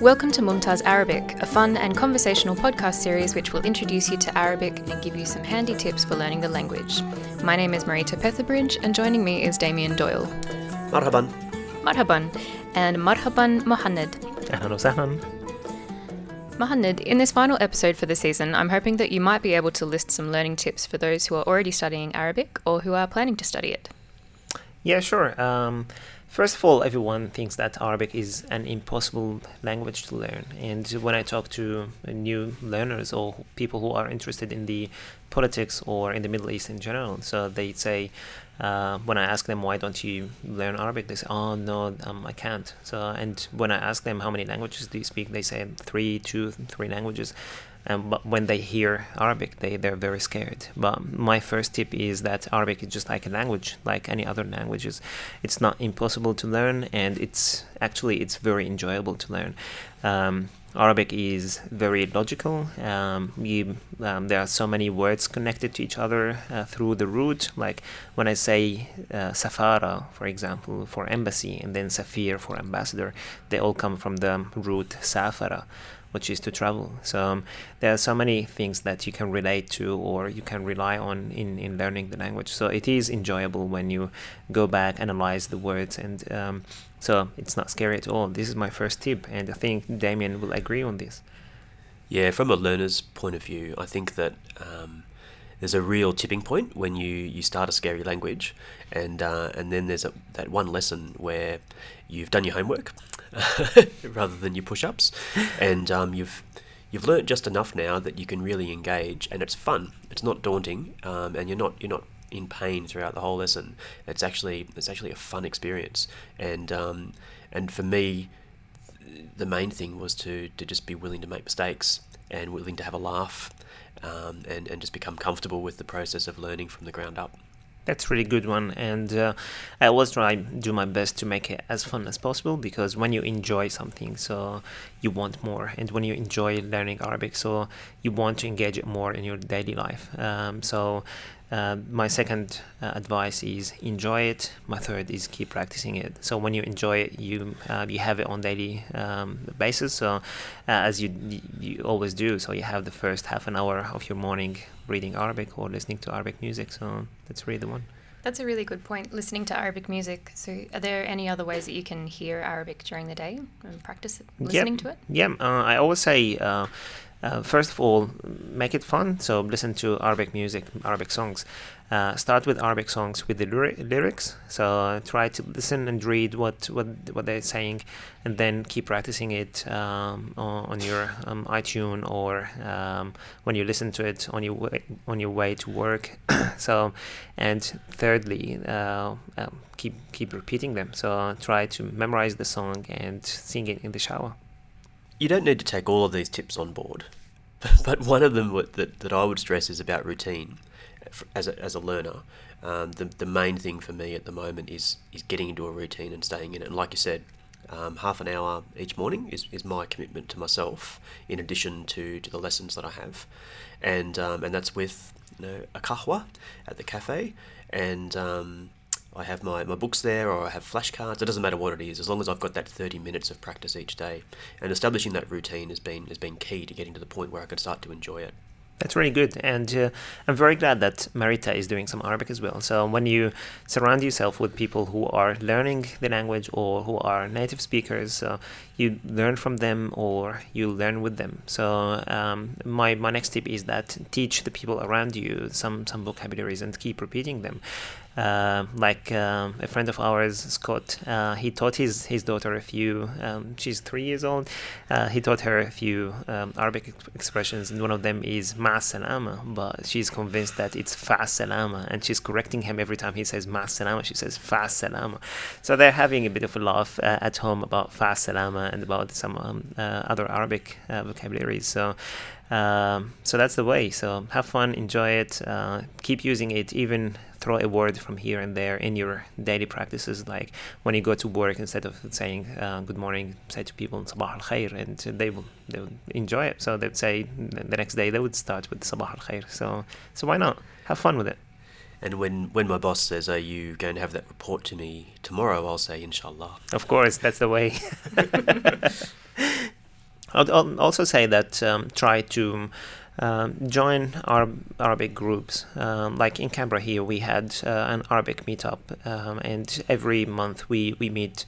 Welcome to Mumtaz Arabic, a fun and conversational podcast series which will introduce you to Arabic and give you some handy tips for learning the language. My name is Marita Petherbridge, and joining me is Damian Doyle. Marhaban. Marhaban. And Marhaban Mohanned. Ahlan wa in this final episode for the season, I'm hoping that you might be able to list some learning tips for those who are already studying Arabic or who are planning to study it. Yeah, sure. Um, first of all, everyone thinks that Arabic is an impossible language to learn. And when I talk to new learners or people who are interested in the politics or in the Middle East in general, so they say, uh, when I ask them why don't you learn Arabic, they say, "Oh no, um, I can't." So, and when I ask them how many languages do you speak, they say three, two, three languages. Um, but when they hear Arabic, they they're very scared. But my first tip is that Arabic is just like a language, like any other languages. It's not impossible to learn, and it's actually it's very enjoyable to learn. Um, Arabic is very logical. Um, you, um, there are so many words connected to each other uh, through the root. Like when I say uh, safara, for example, for embassy, and then safir for ambassador, they all come from the root safara, which is to travel. So um, there are so many things that you can relate to or you can rely on in, in learning the language. So it is enjoyable when you go back, analyze the words, and um, so it's not scary at all. This is my first tip, and I think Damian will agree on this. Yeah, from a learner's point of view, I think that um, there's a real tipping point when you, you start a scary language, and uh, and then there's a, that one lesson where you've done your homework rather than your push-ups, and um, you've you've learnt just enough now that you can really engage, and it's fun. It's not daunting, um, and you're not you're not in pain throughout the whole lesson. It's actually it's actually a fun experience, and um, and for me, the main thing was to, to just be willing to make mistakes and willing to have a laugh um, and, and just become comfortable with the process of learning from the ground up. That's really good one, and uh, I always try do my best to make it as fun as possible because when you enjoy something, so you want more, and when you enjoy learning Arabic, so you want to engage it more in your daily life. Um, so uh, my second uh, advice is enjoy it. My third is keep practicing it. So when you enjoy it, you uh, you have it on daily um, basis. So uh, as you you always do. So you have the first half an hour of your morning reading Arabic or listening to Arabic music. So that's really the one. That's a really good point, listening to Arabic music. So, are there any other ways that you can hear Arabic during the day and practice it, listening yeah, to it? Yeah, uh, I always say. Uh, uh, first of all, make it fun. So listen to Arabic music, Arabic songs. Uh, start with Arabic songs with the lyri- lyrics. So uh, try to listen and read what, what what they're saying, and then keep practicing it um, on, your um, iTunes or um, when you listen to it on your way, on your way to work. so, and thirdly, uh, um, keep keep repeating them. So try to memorize the song and sing it in the shower. You don't need to take all of these tips on board, but one of them that, that I would stress is about routine. As a, as a learner, um, the, the main thing for me at the moment is, is getting into a routine and staying in it. And like you said, um, half an hour each morning is, is my commitment to myself, in addition to, to the lessons that I have. And, um, and that's with you know, a kahwa at the cafe, and um, I have my, my books there or I have flashcards. It doesn't matter what it is, as long as I've got that 30 minutes of practice each day. And establishing that routine has been, has been key to getting to the point where I can start to enjoy it. That's really good, and uh, I'm very glad that Marita is doing some Arabic as well. So when you surround yourself with people who are learning the language or who are native speakers, uh, you learn from them or you learn with them. So um, my my next tip is that teach the people around you some some vocabularies and keep repeating them. Uh, like um, a friend of ours, Scott, uh, he taught his, his daughter a few. Um, she's three years old. Uh, he taught her a few um, Arabic ex- expressions, and one of them is "ma salama," but she's convinced that it's "fa salama," and she's correcting him every time he says "ma salama." She says "fa salama." So they're having a bit of a laugh uh, at home about "fa salama" and about some um, uh, other Arabic uh, vocabularies. So. Um, so that's the way. So have fun, enjoy it, uh, keep using it, even throw a word from here and there in your daily practices. Like when you go to work, instead of saying uh, good morning, say to people sabah al khair, and they will they will enjoy it. So they'd say the next day they would start with sabah al khair. So so why not have fun with it? And when, when my boss says, Are you going to have that report to me tomorrow? I'll say, Inshallah. Of course, that's the way. I'll, I'll also say that um, try to um, join our Arabic groups. Um, like in Canberra here, we had uh, an Arabic meetup, um, and every month we, we meet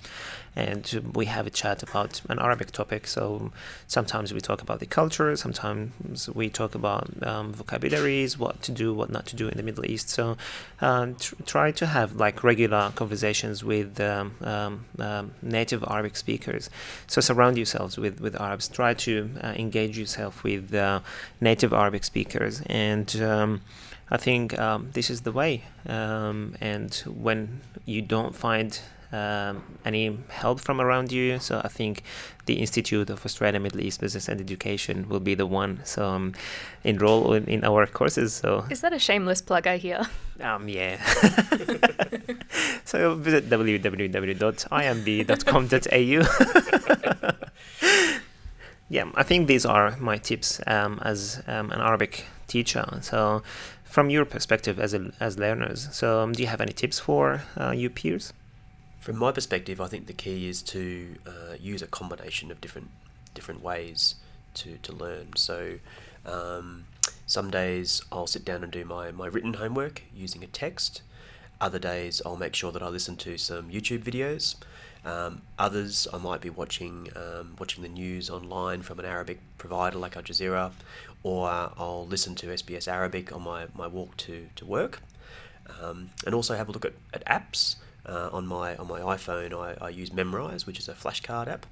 and we have a chat about an Arabic topic. So sometimes we talk about the culture, sometimes we talk about um, vocabularies, what to do, what not to do in the Middle East. So uh, tr- try to have like regular conversations with um, um, um native Arabic speakers. So surround yourselves with, with Arabs. Try to uh, engage yourself with uh, native Arabic speakers and um, I think um, this is the way. Um, and when you don't find um, any help from around you. So I think the Institute of Australia Middle East Business and Education will be the one. So um, enroll in, in our courses. So is that a shameless plug I hear? Um, yeah. so visit www.imb.com.au. yeah, I think these are my tips um, as um, an Arabic teacher. So, from your perspective as a, as learners, so um, do you have any tips for uh, your peers? From my perspective, I think the key is to uh, use a combination of different different ways to, to learn. So um, some days I'll sit down and do my, my written homework using a text. Other days I'll make sure that I listen to some YouTube videos. Um, others I might be watching um, watching the news online from an Arabic provider like Al Jazeera, or uh, I'll listen to SBS Arabic on my, my walk to, to work. Um, and also have a look at, at apps uh, on my on my iPhone, I, I use Memrise, which is a flashcard app,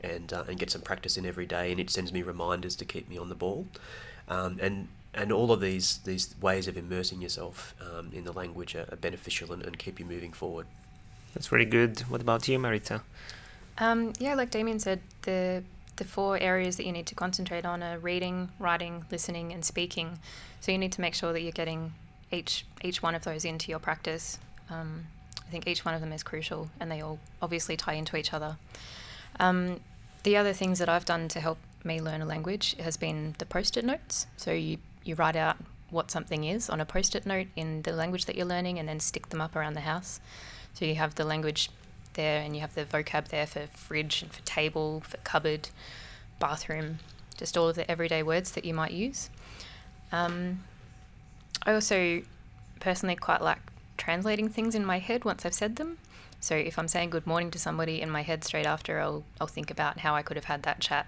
and uh, and get some practice in every day, and it sends me reminders to keep me on the ball, um, and and all of these these ways of immersing yourself um, in the language are, are beneficial and, and, keep you moving forward. That's very good. What about you, Marita? Um, yeah, like Damian said, the the four areas that you need to concentrate on are reading, writing, listening, and speaking. So you need to make sure that you're getting each each one of those into your practice. Um, I think each one of them is crucial and they all obviously tie into each other. Um, the other things that I've done to help me learn a language has been the post it notes. So you, you write out what something is on a post it note in the language that you're learning and then stick them up around the house. So you have the language there and you have the vocab there for fridge and for table, for cupboard, bathroom, just all of the everyday words that you might use. Um, I also personally quite like translating things in my head once I've said them. So if I'm saying good morning to somebody in my head straight after, I'll, I'll think about how I could have had that chat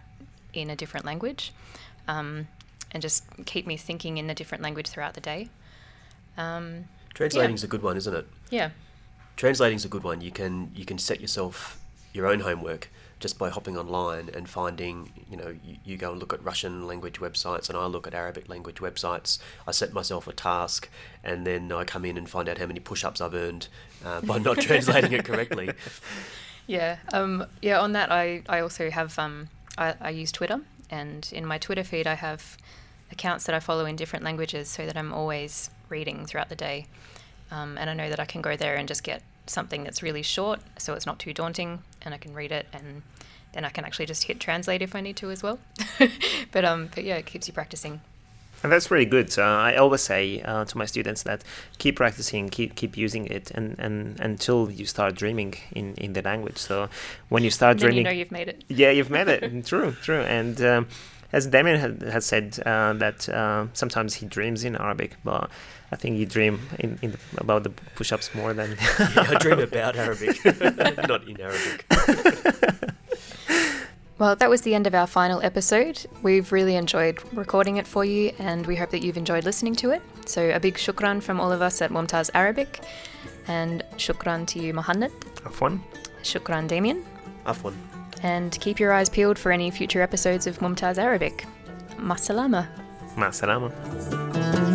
in a different language um, and just keep me thinking in a different language throughout the day. Um, is yeah. a good one, isn't it? Yeah. Translating's a good one. You can you can set yourself your own homework just by hopping online and finding, you know, you, you, go and look at Russian language websites and I look at Arabic language websites. I set myself a task and then I come in and find out how many push ups I've earned uh, by not translating it correctly. Yeah, um, yeah. On that, I, I also have um, I, I use Twitter, and in my Twitter feed, I have accounts that I follow in different languages, so that I'm always reading throughout the day. Um, and I know that I can go there and just get something that's really short, so it's not too daunting, and I can read it, and then I can actually just hit translate if I need to as well. but um, but yeah, it keeps you practicing. And that's really good. So I always say uh, to my students that keep practicing, keep keep using it, and, and until you start dreaming in, in the language. So when you start dreaming, you know you've made it. Yeah, you've made it. true, true. And um, as Damian had, has said, uh, that uh, sometimes he dreams in Arabic, but I think you dream in, in the, about the push-ups more than. yeah, I dream about Arabic, not in Arabic. Well, that was the end of our final episode. We've really enjoyed recording it for you, and we hope that you've enjoyed listening to it. So, a big shukran from all of us at Mumtaz Arabic, and shukran to you, Mohanned. Afwan. Shukran, Damian. Afwan. And keep your eyes peeled for any future episodes of Mumtaz Arabic. Masalama. Masalama.